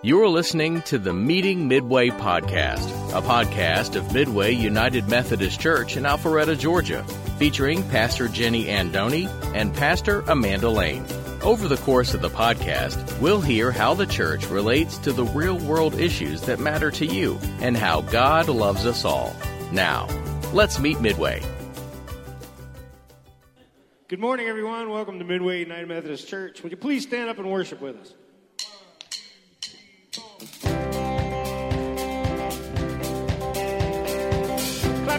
You're listening to the Meeting Midway podcast, a podcast of Midway United Methodist Church in Alpharetta, Georgia, featuring Pastor Jenny Andoni and Pastor Amanda Lane. Over the course of the podcast, we'll hear how the church relates to the real world issues that matter to you and how God loves us all. Now, let's meet Midway. Good morning, everyone. Welcome to Midway United Methodist Church. Would you please stand up and worship with us?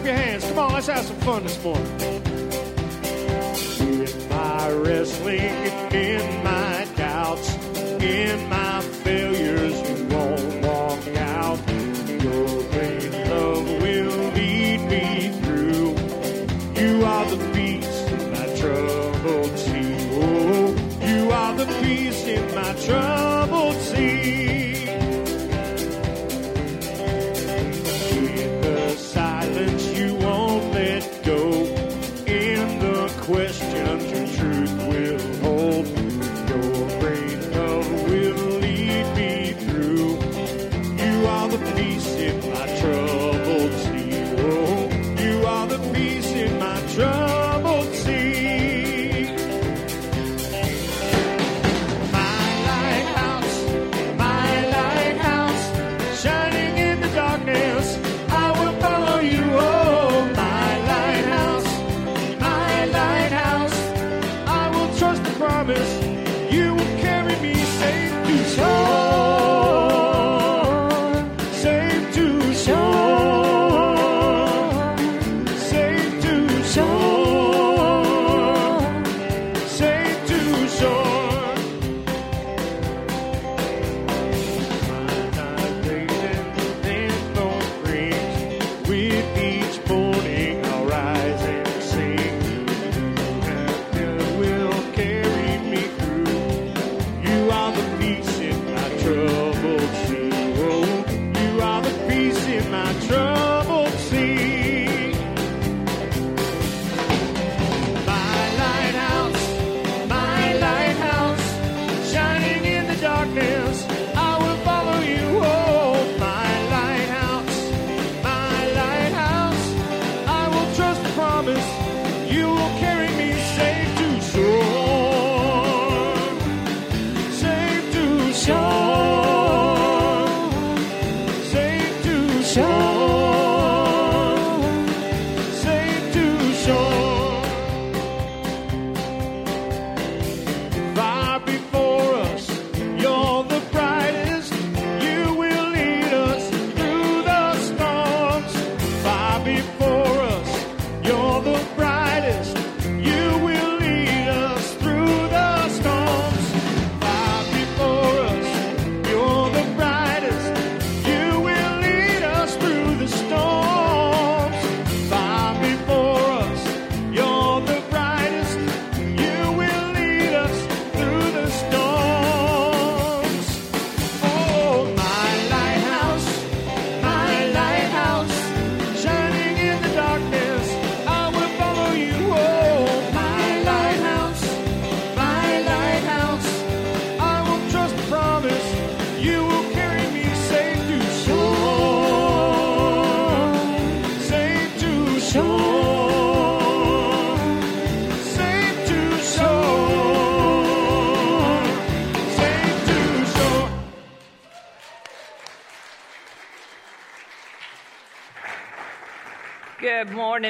Clap your hands. Come on, let's have some fun this morning. In my wrestling, in my doubts, in my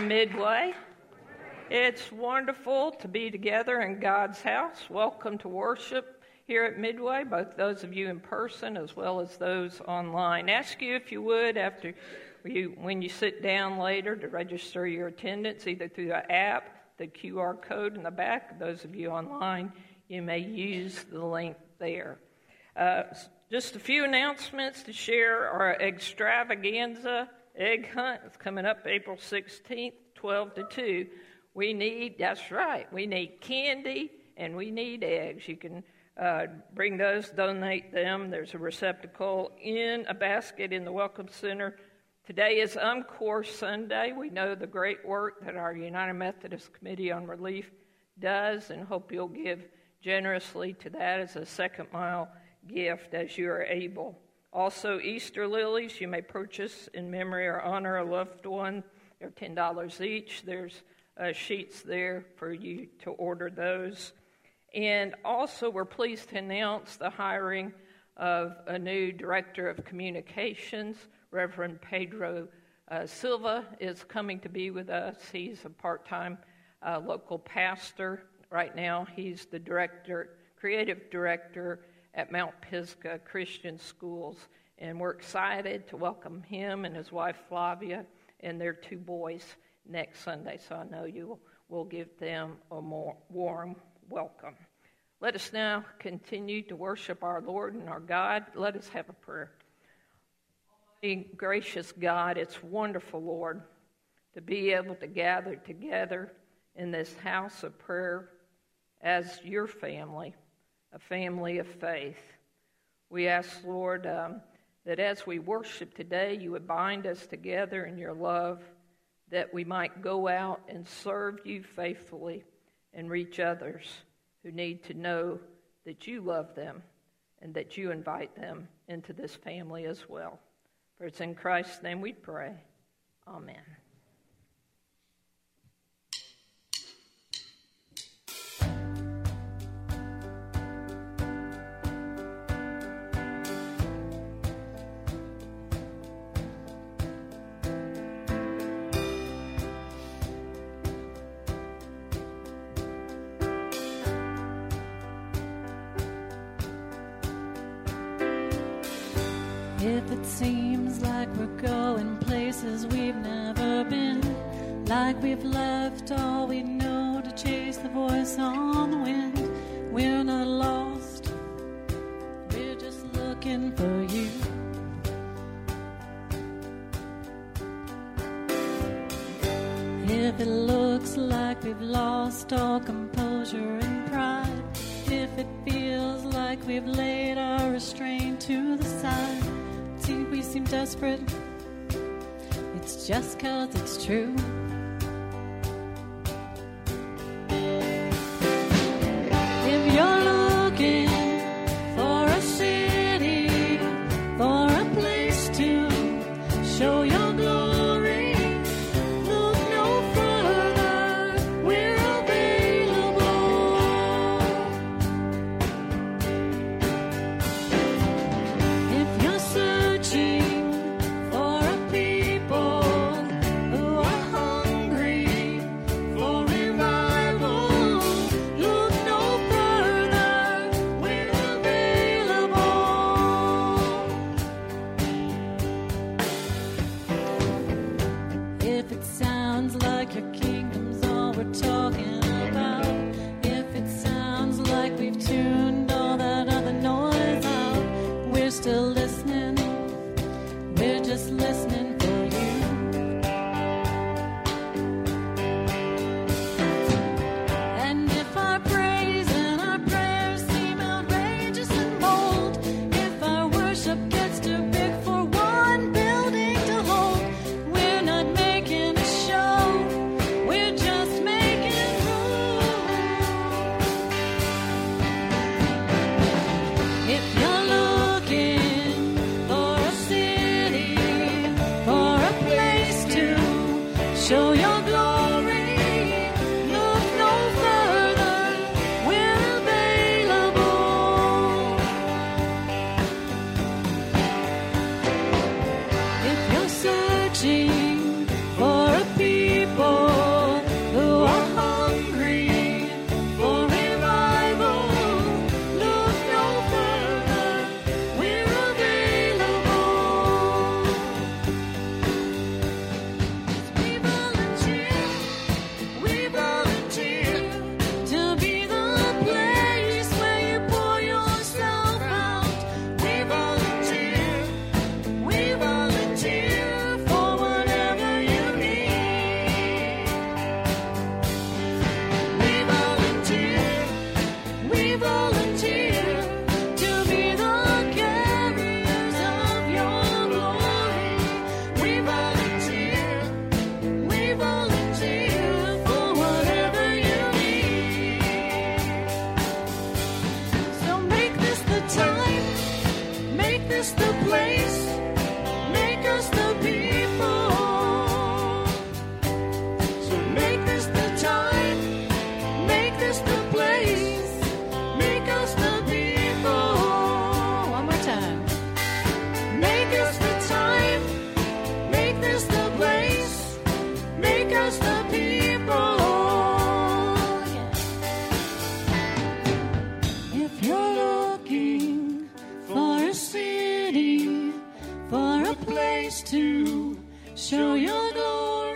Midway. It's wonderful to be together in God's house. Welcome to worship here at Midway, both those of you in person as well as those online. Ask you if you would, after you, when you sit down later, to register your attendance either through the app, the QR code in the back. Those of you online, you may use the link there. Uh, just a few announcements to share. Our extravaganza egg hunt is coming up April 16th, 12 to 2. We need, that's right, we need candy and we need eggs. You can uh, bring those, donate them. There's a receptacle in a basket in the Welcome Center. Today is UMCOR Sunday. We know the great work that our United Methodist Committee on Relief does and hope you'll give generously to that as a second mile gift as you are able. Also, Easter lilies you may purchase in memory or honor a loved one. They're $10 each. There's uh, sheets there for you to order those. And also, we're pleased to announce the hiring of a new director of communications. Reverend Pedro uh, Silva is coming to be with us. He's a part time uh, local pastor. Right now, he's the director, creative director at Mount Pisgah Christian Schools. And we're excited to welcome him and his wife Flavia and their two boys next Sunday. So I know you will give them a more warm welcome. Let us now continue to worship our Lord and our God. Let us have a prayer. Almighty, gracious God, it's wonderful, Lord, to be able to gather together in this house of prayer as your family, a family of faith. We ask, Lord, um, that as we worship today, you would bind us together in your love, that we might go out and serve you faithfully and reach others who need to know that you love them and that you invite them into this family as well. For it's in Christ's name we pray. Amen. Voice on the wind, we're not lost, we're just looking for you. If it looks like we've lost all composure and pride, if it feels like we've laid our restraint to the side, think we seem desperate, it's just cause it's true. a place to show your glory.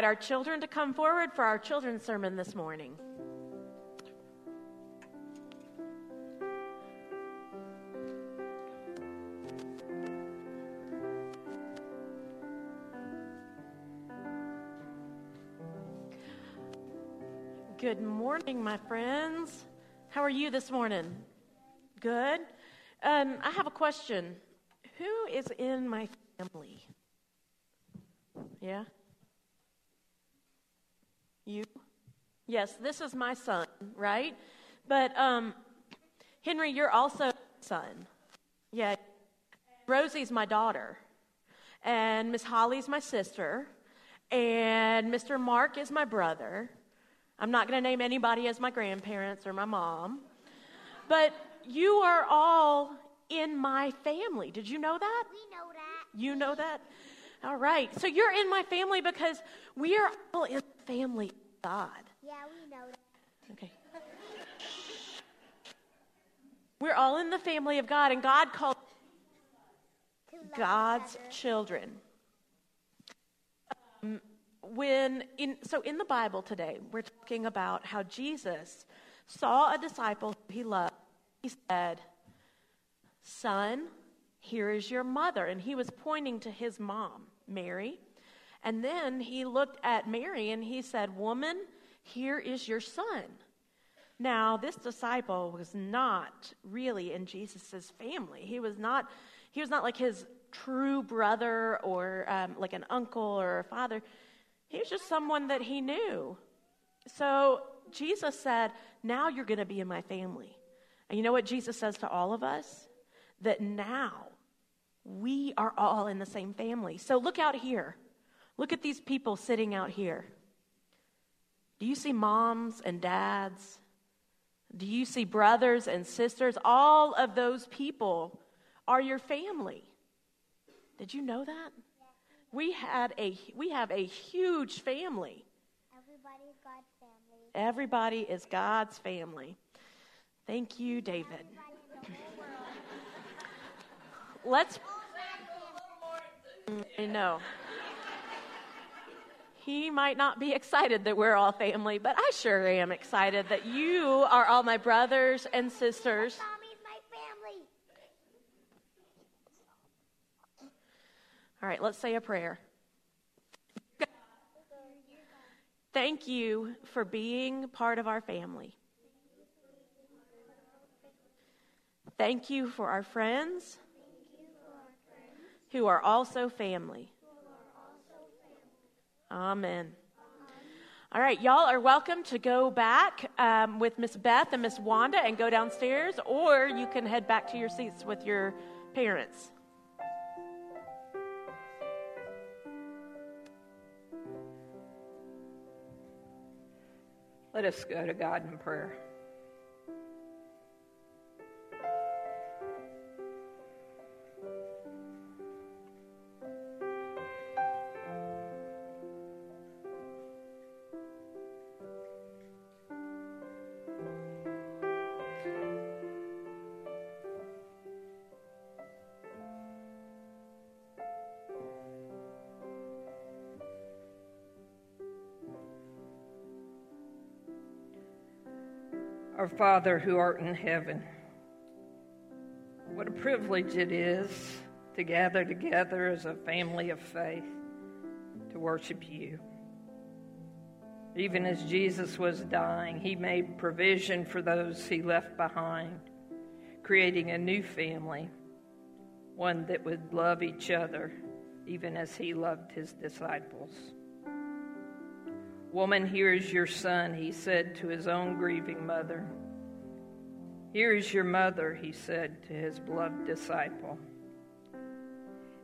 invite our children to come forward for our children's sermon this morning. Good morning, my friends. How are you this morning? Good. Um, I have a question. Who is in my family? Yeah? you? Yes, this is my son, right? But um, Henry, you're also son. Yeah. Rosie's my daughter. And Miss Holly's my sister. And Mr. Mark is my brother. I'm not going to name anybody as my grandparents or my mom. But you are all in my family. Did you know that? We know that. You know that? All right. So you're in my family because we are all in the family God. Yeah, we know that. Okay. We're all in the family of God, and God called God's children. Um, when in so in the Bible today, we're talking about how Jesus saw a disciple he loved. He said, "Son, here is your mother," and he was pointing to his mom, Mary. And then he looked at Mary and he said, "Woman, here is your son." Now, this disciple was not really in Jesus' family. He was not, he was not like his true brother or um, like an uncle or a father. He was just someone that he knew. So Jesus said, Now you're going to be in my family. And you know what Jesus says to all of us? That now we are all in the same family. So look out here. Look at these people sitting out here. Do you see moms and dads? Do you see brothers and sisters? All of those people are your family. Did you know that? We had a we have a huge family. Everybody's God's family. Everybody is God's family. Thank you, David. Let's I know. He might not be excited that we're all family, but I sure am excited that you are all my brothers and sisters. Mommy's my family. All right, let's say a prayer. Thank you for being part of our family. Thank you for our friends who are also family. Amen. All right, y'all are welcome to go back um, with Miss Beth and Miss Wanda and go downstairs, or you can head back to your seats with your parents. Let us go to God in prayer. Our Father who art in heaven, what a privilege it is to gather together as a family of faith to worship you. Even as Jesus was dying, he made provision for those he left behind, creating a new family, one that would love each other even as he loved his disciples. Woman, here is your son, he said to his own grieving mother. Here is your mother, he said to his beloved disciple.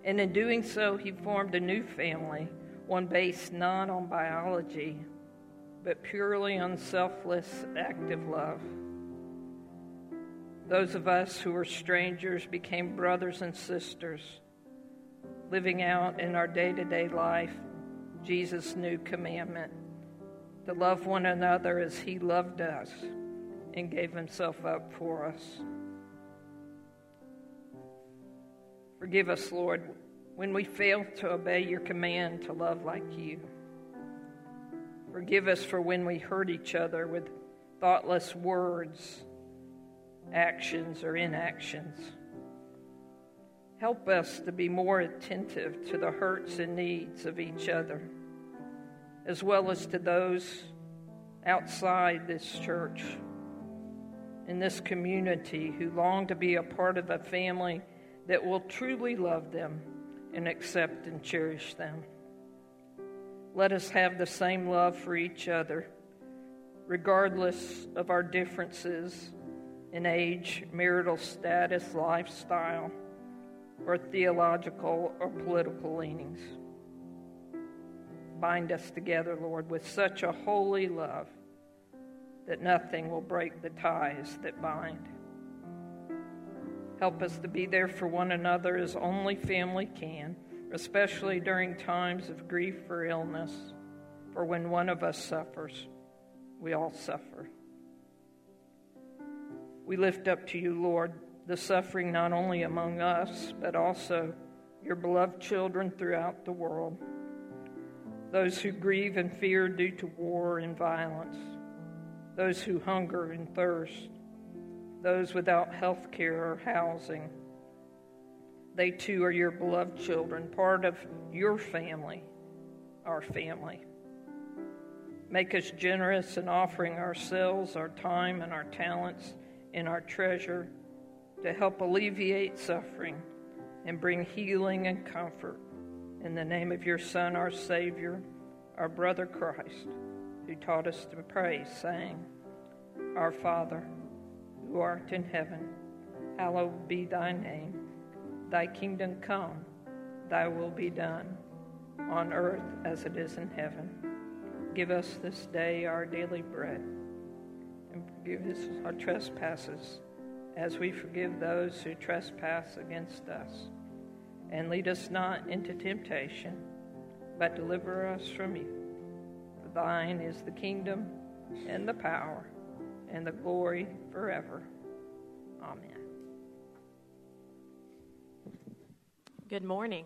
And in doing so, he formed a new family, one based not on biology, but purely on selfless, active love. Those of us who were strangers became brothers and sisters, living out in our day to day life Jesus' new commandment to love one another as he loved us and gave himself up for us. Forgive us, Lord, when we fail to obey your command to love like you. Forgive us for when we hurt each other with thoughtless words, actions, or inactions. Help us to be more attentive to the hurts and needs of each other, as well as to those outside this church, in this community, who long to be a part of a family that will truly love them and accept and cherish them. Let us have the same love for each other, regardless of our differences in age, marital status, lifestyle, or theological or political leanings. Bind us together, Lord, with such a holy love that nothing will break the ties that bind. Help us to be there for one another as only family can, especially during times of grief or illness, or when one of us suffers. We all suffer. We lift up to you, Lord, the suffering not only among us, but also your beloved children throughout the world. Those who grieve and fear due to war and violence, those who hunger and thirst, those without health care or housing. They too are your beloved children, part of your family, our family. Make us generous in offering ourselves, our time, and our talents and our treasure to help alleviate suffering and bring healing and comfort. In the name of your Son, our Savior, our brother Christ, who taught us to pray, saying, Our Father, who art in heaven, hallowed be thy name. Thy kingdom come, thy will be done, on earth as it is in heaven. Give us this day our daily bread and forgive us our trespasses as we forgive those who trespass against us. And lead us not into temptation, but deliver us from evil. For thine is the kingdom and the power and the glory forever. Amen. Good morning.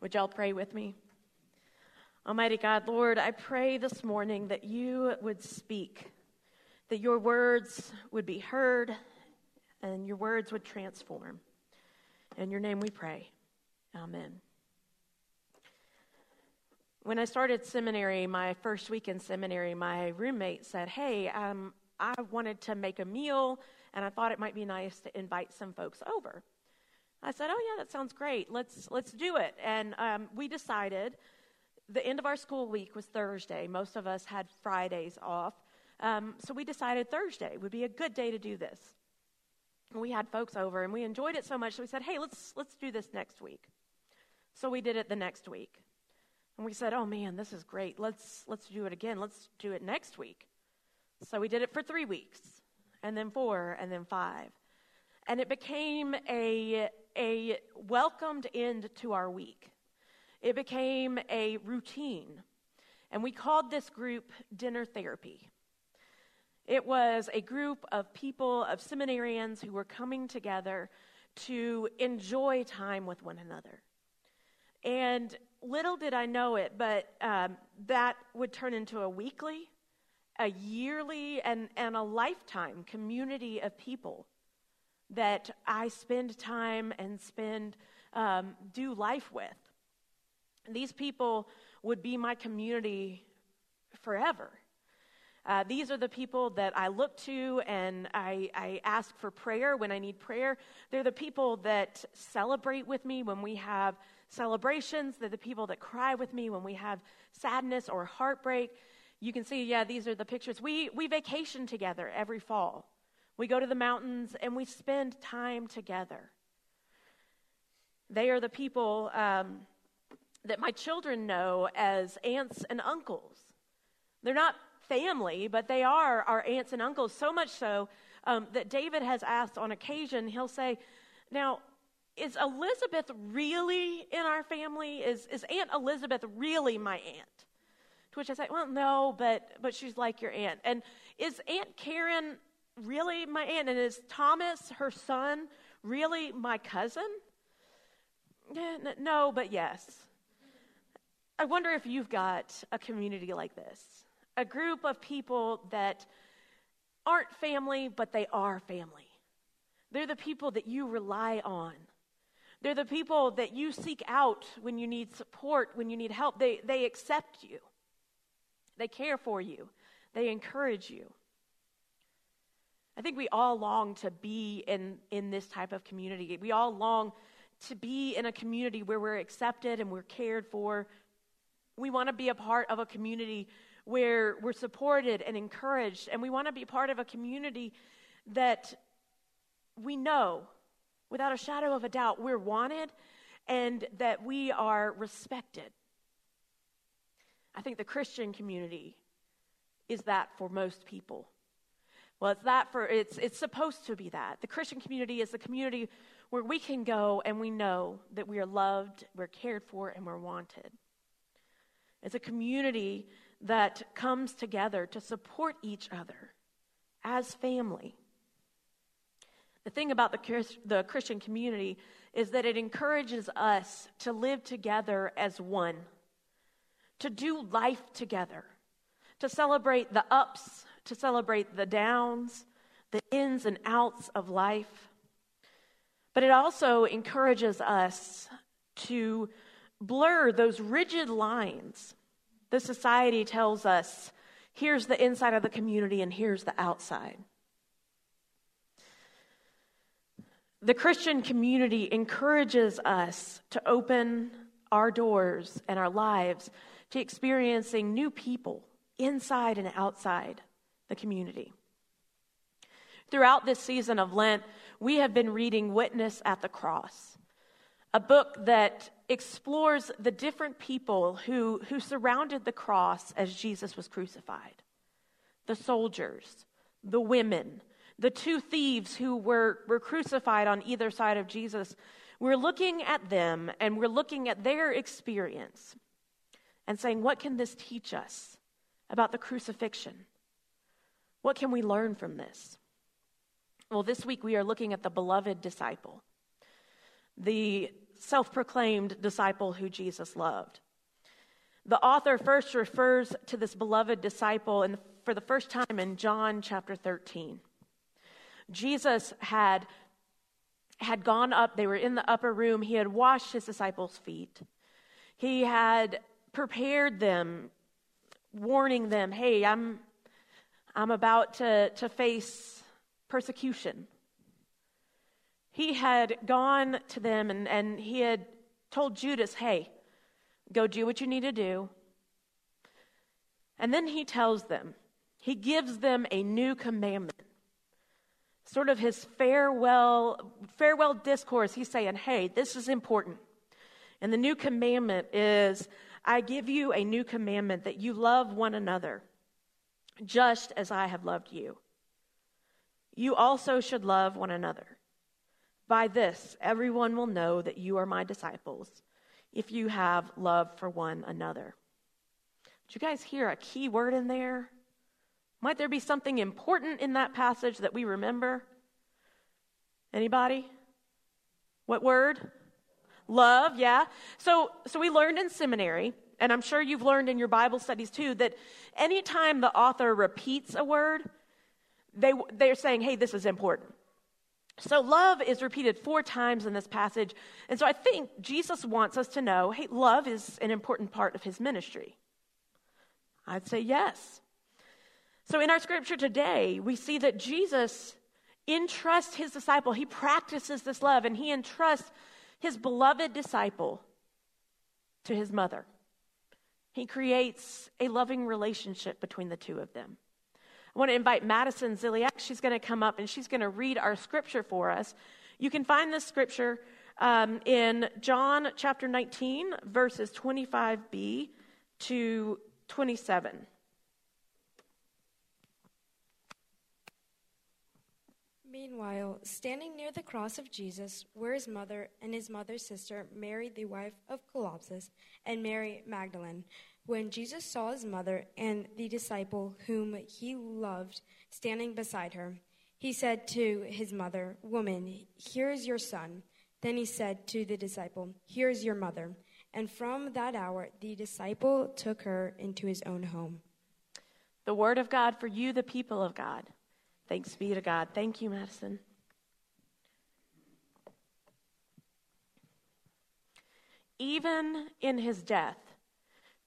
Would y'all pray with me? Almighty God, Lord, I pray this morning that you would speak that your words would be heard and your words would transform. In your name we pray. Amen. When I started seminary, my first week in seminary, my roommate said, Hey, um, I wanted to make a meal and I thought it might be nice to invite some folks over. I said, Oh, yeah, that sounds great. Let's, let's do it. And um, we decided the end of our school week was Thursday. Most of us had Fridays off. Um, so we decided Thursday would be a good day to do this. And we had folks over and we enjoyed it so much so we said, hey, let's, let's do this next week. So we did it the next week. And we said, oh man, this is great. Let's, let's do it again. Let's do it next week. So we did it for three weeks, and then four, and then five. And it became a, a welcomed end to our week. It became a routine. And we called this group Dinner Therapy. It was a group of people, of seminarians who were coming together to enjoy time with one another. And little did I know it, but um, that would turn into a weekly, a yearly, and, and a lifetime community of people that I spend time and spend, um, do life with. These people would be my community forever. Uh, these are the people that I look to and I, I ask for prayer when I need prayer. They're the people that celebrate with me when we have celebrations. They're the people that cry with me when we have sadness or heartbreak. You can see, yeah, these are the pictures. We, we vacation together every fall. We go to the mountains and we spend time together. They are the people um, that my children know as aunts and uncles. They're not family, but they are our aunts and uncles, so much so um, that David has asked on occasion, he'll say, Now, is Elizabeth really in our family? Is, is Aunt Elizabeth really my aunt? To which I say, Well, no, but, but she's like your aunt. And is Aunt Karen really my aunt? And is Thomas, her son, really my cousin? No, but yes. I wonder if you've got a community like this a group of people that aren't family, but they are family. They're the people that you rely on. They're the people that you seek out when you need support, when you need help. They, they accept you, they care for you, they encourage you. I think we all long to be in, in this type of community. We all long to be in a community where we're accepted and we're cared for. We want to be a part of a community where we're supported and encouraged, and we want to be part of a community that we know without a shadow of a doubt we're wanted and that we are respected. I think the Christian community is that for most people. Well, it's that for it's it's supposed to be that. The Christian community is the community where we can go and we know that we are loved, we're cared for, and we're wanted. It's a community that comes together to support each other as family. The thing about the, the Christian community is that it encourages us to live together as one, to do life together, to celebrate the ups to celebrate the downs, the ins and outs of life. But it also encourages us to blur those rigid lines. The society tells us here's the inside of the community and here's the outside. The Christian community encourages us to open our doors and our lives to experiencing new people inside and outside the community. Throughout this season of Lent, we have been reading Witness at the Cross, a book that explores the different people who, who surrounded the cross as Jesus was crucified the soldiers, the women, the two thieves who were, were crucified on either side of Jesus. We're looking at them and we're looking at their experience and saying, what can this teach us about the crucifixion? What can we learn from this? Well, this week we are looking at the beloved disciple, the self proclaimed disciple who Jesus loved. The author first refers to this beloved disciple in, for the first time in John chapter 13. Jesus had, had gone up, they were in the upper room, he had washed his disciples' feet. He had prepared them, warning them, hey, I'm, I'm about to, to face persecution. He had gone to them and, and he had told Judas, hey, go do what you need to do. And then he tells them, he gives them a new commandment. Sort of his farewell, farewell discourse. He's saying, hey, this is important. And the new commandment is I give you a new commandment that you love one another just as I have loved you. You also should love one another. By this, everyone will know that you are my disciples if you have love for one another. Did you guys hear a key word in there? Might there be something important in that passage that we remember? Anybody? What word? Love, yeah. So so we learned in seminary and I'm sure you've learned in your Bible studies too, that anytime the author repeats a word, they, they're saying, hey, this is important. So love is repeated four times in this passage. And so I think Jesus wants us to know hey, love is an important part of his ministry. I'd say yes. So in our scripture today, we see that Jesus entrusts his disciple, he practices this love, and he entrusts his beloved disciple to his mother. He creates a loving relationship between the two of them. I want to invite Madison Ziliak. She's going to come up and she's going to read our scripture for us. You can find this scripture um, in John chapter 19, verses 25b to 27. Meanwhile, standing near the cross of Jesus were his mother and his mother's sister, Mary, the wife of Clopas, and Mary Magdalene. When Jesus saw his mother and the disciple whom he loved standing beside her, he said to his mother, Woman, here is your son. Then he said to the disciple, Here is your mother. And from that hour, the disciple took her into his own home. The word of God for you, the people of God. Thanks be to God. Thank you, Madison. Even in his death,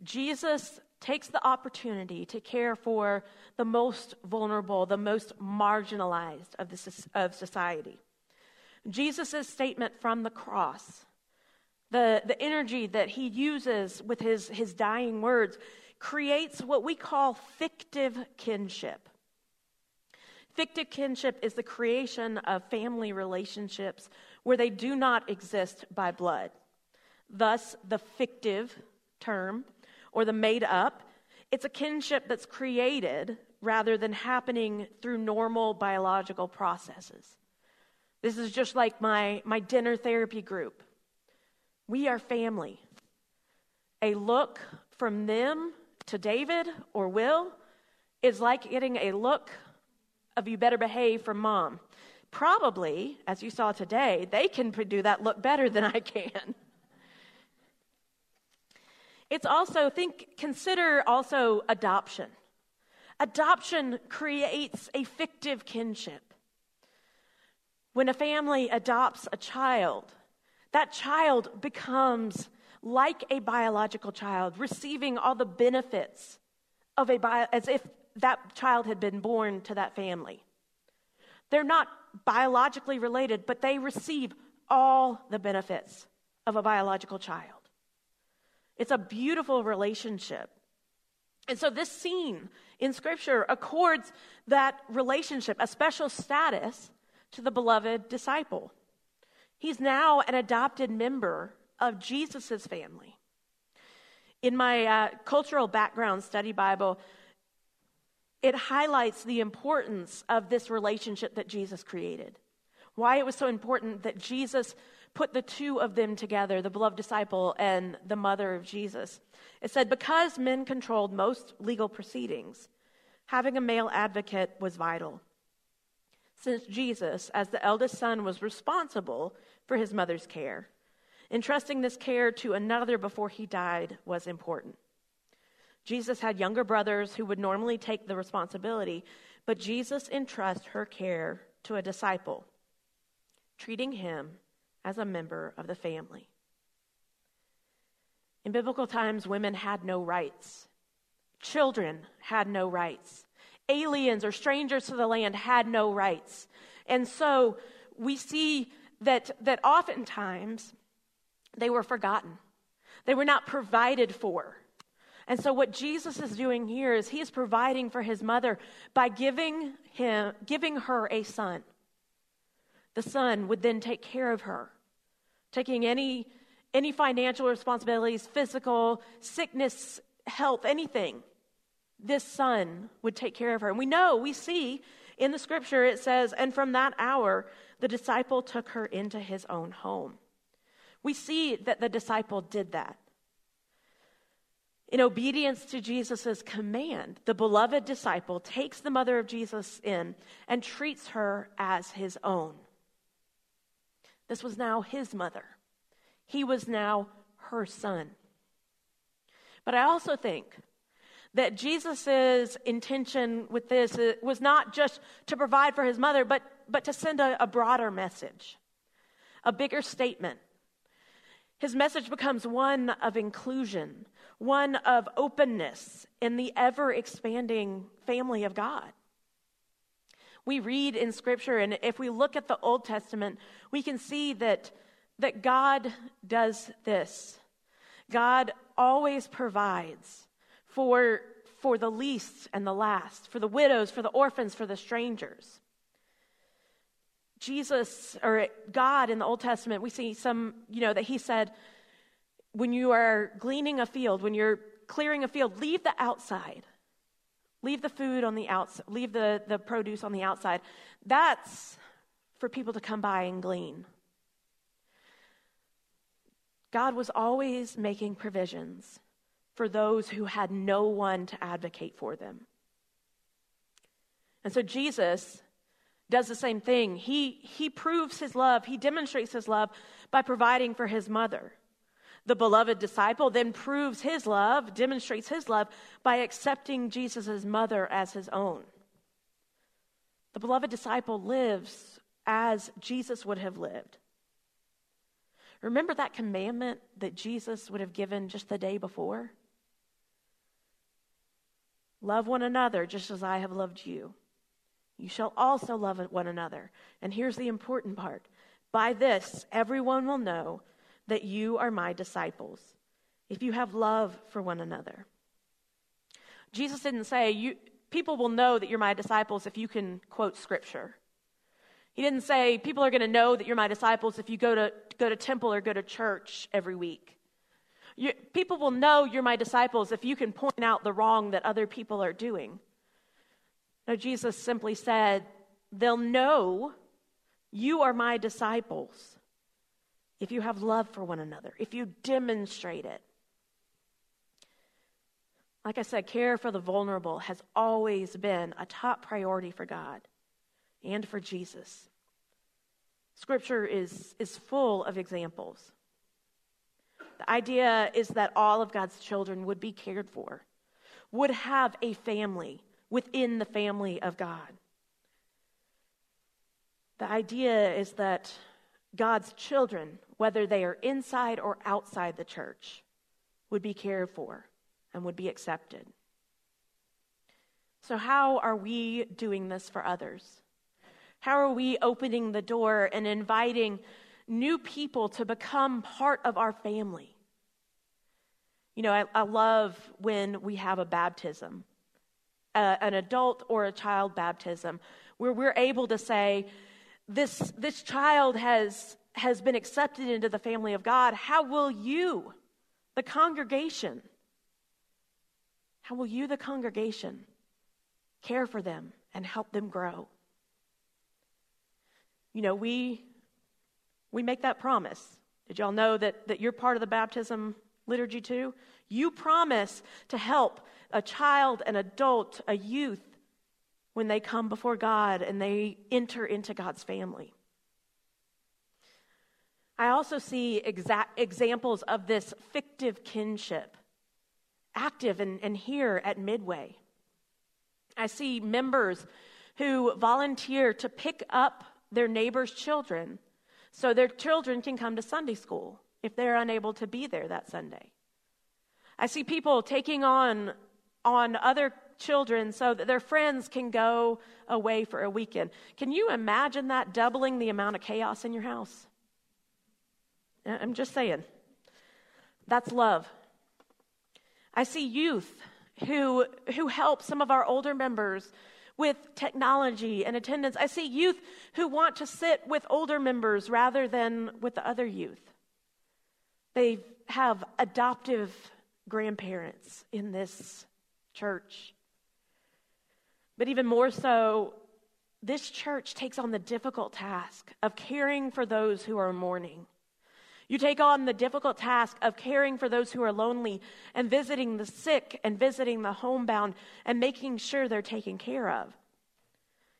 Jesus takes the opportunity to care for the most vulnerable, the most marginalized of, the, of society. Jesus' statement from the cross, the, the energy that he uses with his, his dying words, creates what we call fictive kinship. Fictive kinship is the creation of family relationships where they do not exist by blood. Thus, the fictive term or the made up, it's a kinship that's created rather than happening through normal biological processes. This is just like my, my dinner therapy group. We are family. A look from them to David or Will is like getting a look of you better behave from mom. Probably, as you saw today, they can do that look better than I can. It's also, think, consider also adoption. Adoption creates a fictive kinship. When a family adopts a child, that child becomes like a biological child, receiving all the benefits of a bio, as if that child had been born to that family. They're not biologically related, but they receive all the benefits of a biological child. It's a beautiful relationship. And so this scene in Scripture accords that relationship, a special status, to the beloved disciple. He's now an adopted member of Jesus' family. In my uh, cultural background study Bible, it highlights the importance of this relationship that Jesus created. Why it was so important that Jesus put the two of them together, the beloved disciple and the mother of Jesus. It said, because men controlled most legal proceedings, having a male advocate was vital. Since Jesus, as the eldest son, was responsible for his mother's care, entrusting this care to another before he died was important. Jesus had younger brothers who would normally take the responsibility, but Jesus entrusts her care to a disciple, treating him as a member of the family. In biblical times, women had no rights. Children had no rights. Aliens or strangers to the land had no rights. And so we see that, that oftentimes they were forgotten, they were not provided for. And so what Jesus is doing here is he is providing for his mother by giving him giving her a son. The son would then take care of her taking any, any financial responsibilities, physical, sickness, health, anything. This son would take care of her. And we know, we see in the scripture, it says, and from that hour, the disciple took her into his own home. We see that the disciple did that. In obedience to Jesus' command, the beloved disciple takes the mother of Jesus in and treats her as his own. This was now his mother. He was now her son. But I also think that Jesus' intention with this was not just to provide for his mother, but, but to send a, a broader message, a bigger statement. His message becomes one of inclusion, one of openness in the ever expanding family of God. We read in Scripture, and if we look at the Old Testament, we can see that, that God does this. God always provides for, for the least and the last, for the widows, for the orphans, for the strangers. Jesus, or God in the Old Testament, we see some, you know, that He said, when you are gleaning a field, when you're clearing a field, leave the outside Leave the food on the outside, leave the, the produce on the outside. That's for people to come by and glean. God was always making provisions for those who had no one to advocate for them. And so Jesus does the same thing. He, he proves his love, he demonstrates his love by providing for his mother. The beloved disciple then proves his love, demonstrates his love by accepting Jesus' mother as his own. The beloved disciple lives as Jesus would have lived. Remember that commandment that Jesus would have given just the day before? Love one another just as I have loved you. You shall also love one another. And here's the important part by this, everyone will know that you are my disciples, if you have love for one another. Jesus didn't say, you, people will know that you're my disciples if you can quote scripture. He didn't say, people are going to know that you're my disciples if you go to, go to temple or go to church every week. You, people will know you're my disciples if you can point out the wrong that other people are doing. No, Jesus simply said, They'll know you are my disciples if you have love for one another, if you demonstrate it. Like I said, care for the vulnerable has always been a top priority for God and for Jesus. Scripture is, is full of examples. The idea is that all of God's children would be cared for, would have a family within the family of God. The idea is that God's children, whether they are inside or outside the church, would be cared for and would be accepted. So, how are we doing this for others? How are we opening the door and inviting new people to become part of our family? You know, I, I love when we have a baptism, uh, an adult or a child baptism, where we're able to say, this, this child has, has been accepted into the family of God. How will you, the congregation, how will you, the congregation, care for them and help them grow? You know, we, we make that promise. Did y'all know that, that you're part of the baptism liturgy too? You promise to help a child, an adult, a youth when they come before God and they enter into God's family. I also see exa- examples of this fictive kinship active and, and here at Midway. I see members who volunteer to pick up their neighbors' children so their children can come to Sunday school if they're unable to be there that Sunday. I see people taking on on other children so that their friends can go away for a weekend. Can you imagine that doubling the amount of chaos in your house? I'm just saying. That's love. I see youth who, who help some of our older members with technology and attendance. I see youth who want to sit with older members rather than with the other youth. They have adoptive grandparents in this church. But even more so, this church takes on the difficult task of caring for those who are mourning. You take on the difficult task of caring for those who are lonely and visiting the sick and visiting the homebound and making sure they're taken care of.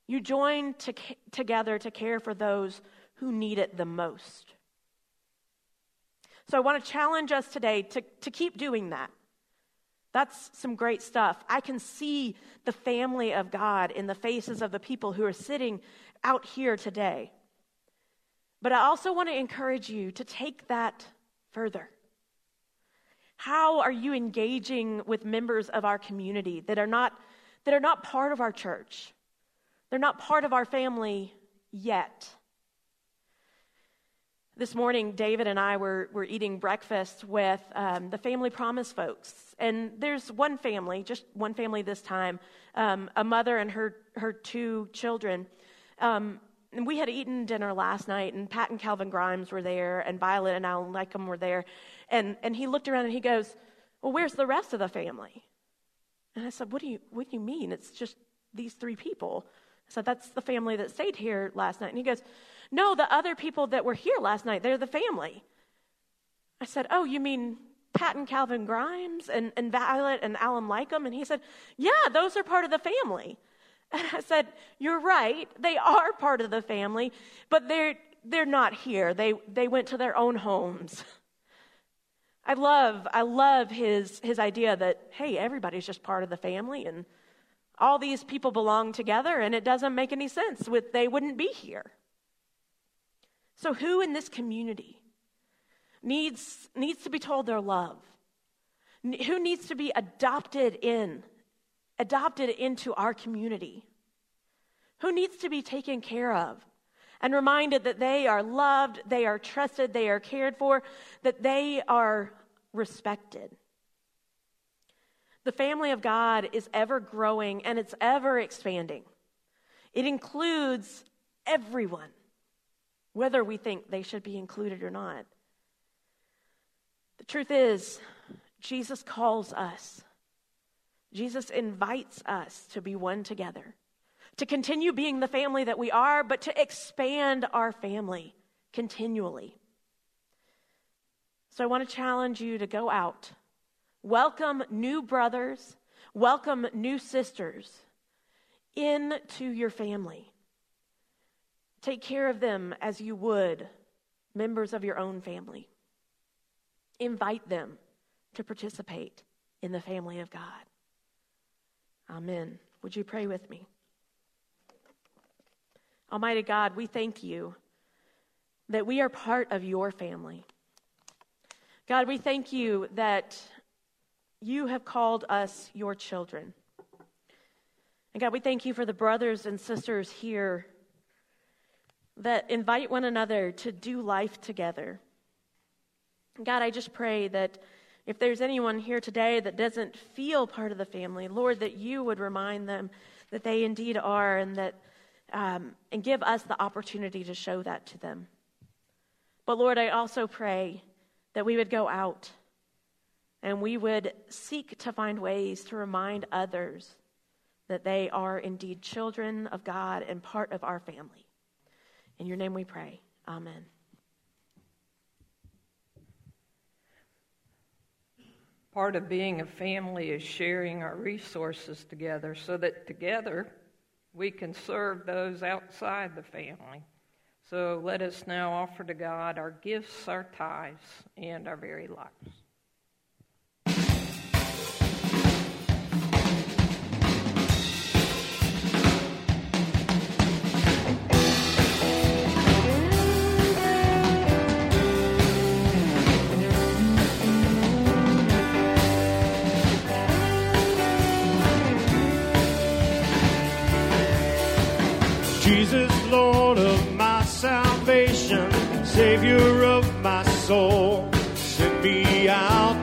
You join to, together to care for those who need it the most. So I want to challenge us today to, to keep doing that. That's some great stuff. I can see the family of God in the faces of the people who are sitting out here today. But I also want to encourage you to take that further. How are you engaging with members of our community that are not, that are not part of our church? They're not part of our family yet. This morning, David and I were, were eating breakfast with um, the Family Promise folks. And there's one family, just one family this time, um, a mother and her, her two children. Um, and we had eaten dinner last night, and Pat and Calvin Grimes were there, and Violet and Alan Lycum were there. And, and he looked around and he goes, Well, where's the rest of the family? And I said, What do you, what do you mean? It's just these three people. I said, That's the family that stayed here last night. And he goes, No, the other people that were here last night, they're the family. I said, Oh, you mean Pat and Calvin Grimes and, and Violet and Alan Lycum? And he said, Yeah, those are part of the family. And I said, You're right. They are part of the family, but they're, they're not here. They, they went to their own homes. I love, I love his, his idea that, hey, everybody's just part of the family and all these people belong together and it doesn't make any sense with they wouldn't be here. So who in this community needs, needs to be told their love? Who needs to be adopted in adopted into our community, who needs to be taken care of and reminded that they are loved, they are trusted, they are cared for, that they are respected. The family of God is ever growing and it's ever expanding. It includes everyone, whether we think they should be included or not. The truth is, Jesus calls us Jesus invites us to be one together. to continue being the family that we are, but to expand our family continually. So I want to challenge you to go out, welcome new brothers, welcome new sisters into your family. Take care of them as you would members of your own family. Invite them to participate in the family of God. Amen. Would you pray with me? Almighty God, we thank you that we are part of your family. God, we thank you that you have called us your children. And God, we thank you for the brothers and sisters here that invite one another to do life together. God, I just pray that if there's anyone here today that doesn't feel part of the family, Lord, that you would remind them that they indeed are and that um, and give us the opportunity to show that to them. But Lord, I also pray that we would go out and we would seek to find ways to remind others that they are indeed children of God and part of our family. In your name we pray. Amen. Part of being a family is sharing our resources together so that together we can serve those outside the family. So let us now offer to God our gifts, our tithes, and our very lives. Jesus, Lord of my salvation, Savior of my soul, send me out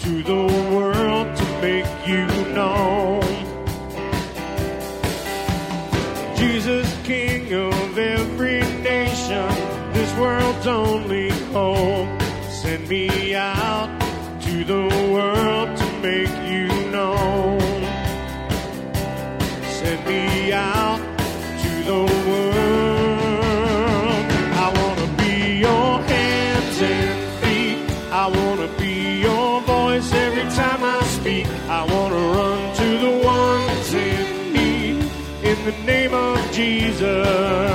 to the world to make you known. Jesus, King of every nation, this world's only home, send me out to the world to make Jesus.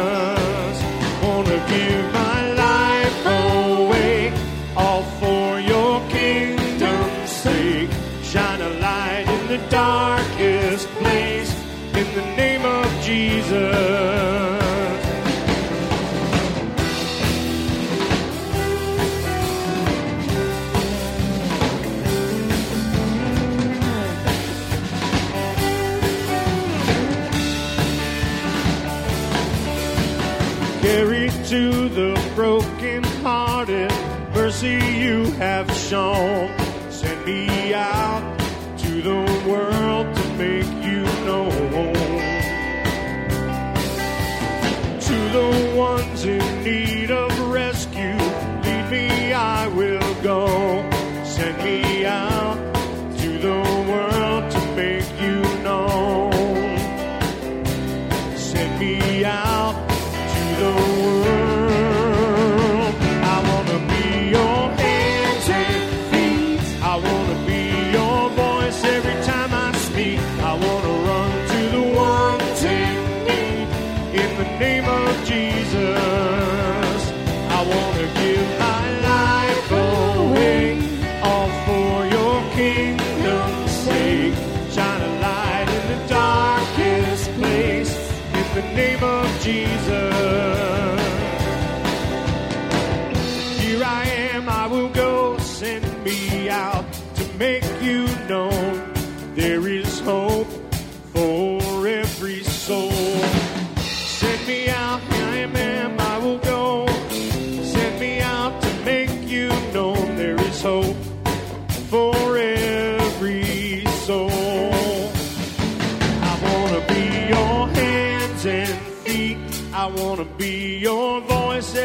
Have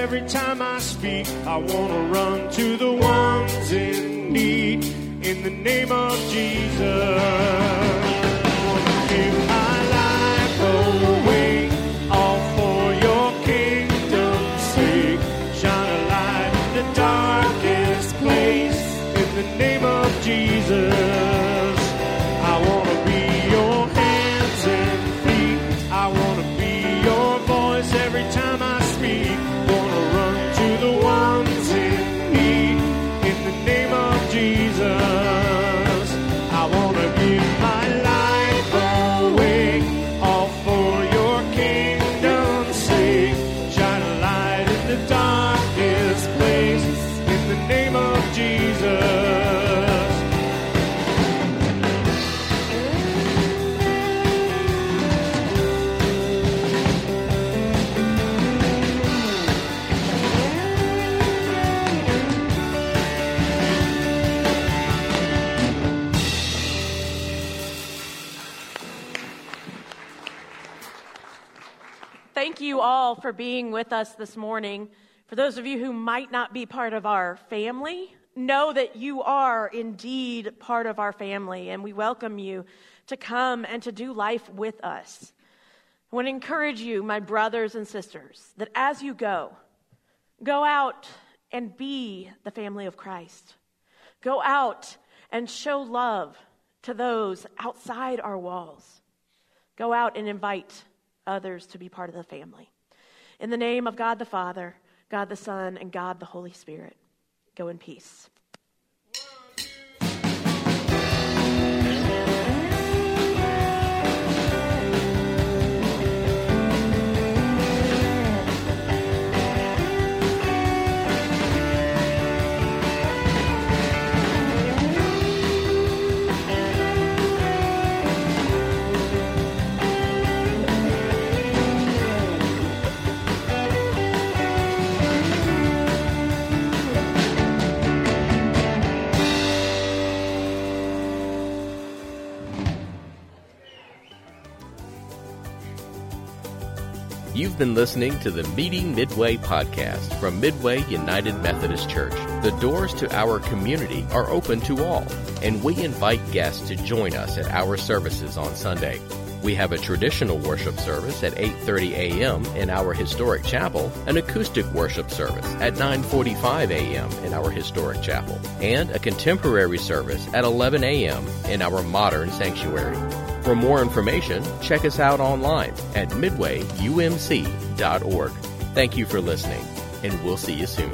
every time I speak. I wanna run to the ones in need in the name of Jesus. All for being with us this morning. For those of you who might not be part of our family, know that you are indeed part of our family, and we welcome you to come and to do life with us. I want to encourage you, my brothers and sisters, that as you go, go out and be the family of Christ. Go out and show love to those outside our walls. Go out and invite others to be part of the family. In the name of God the Father, God the Son, and God the Holy Spirit, go in peace. You've been listening to the Meeting Midway podcast from Midway United Methodist Church. The doors to our community are open to all, and we invite guests to join us at our services on Sunday. We have a traditional worship service at 8:30 a.m. in our historic chapel, an acoustic worship service at 9:45 a.m. in our historic chapel, and a contemporary service at 11 a.m. in our modern sanctuary. For more information, check us out online at midwayumc.org. Thank you for listening, and we'll see you soon.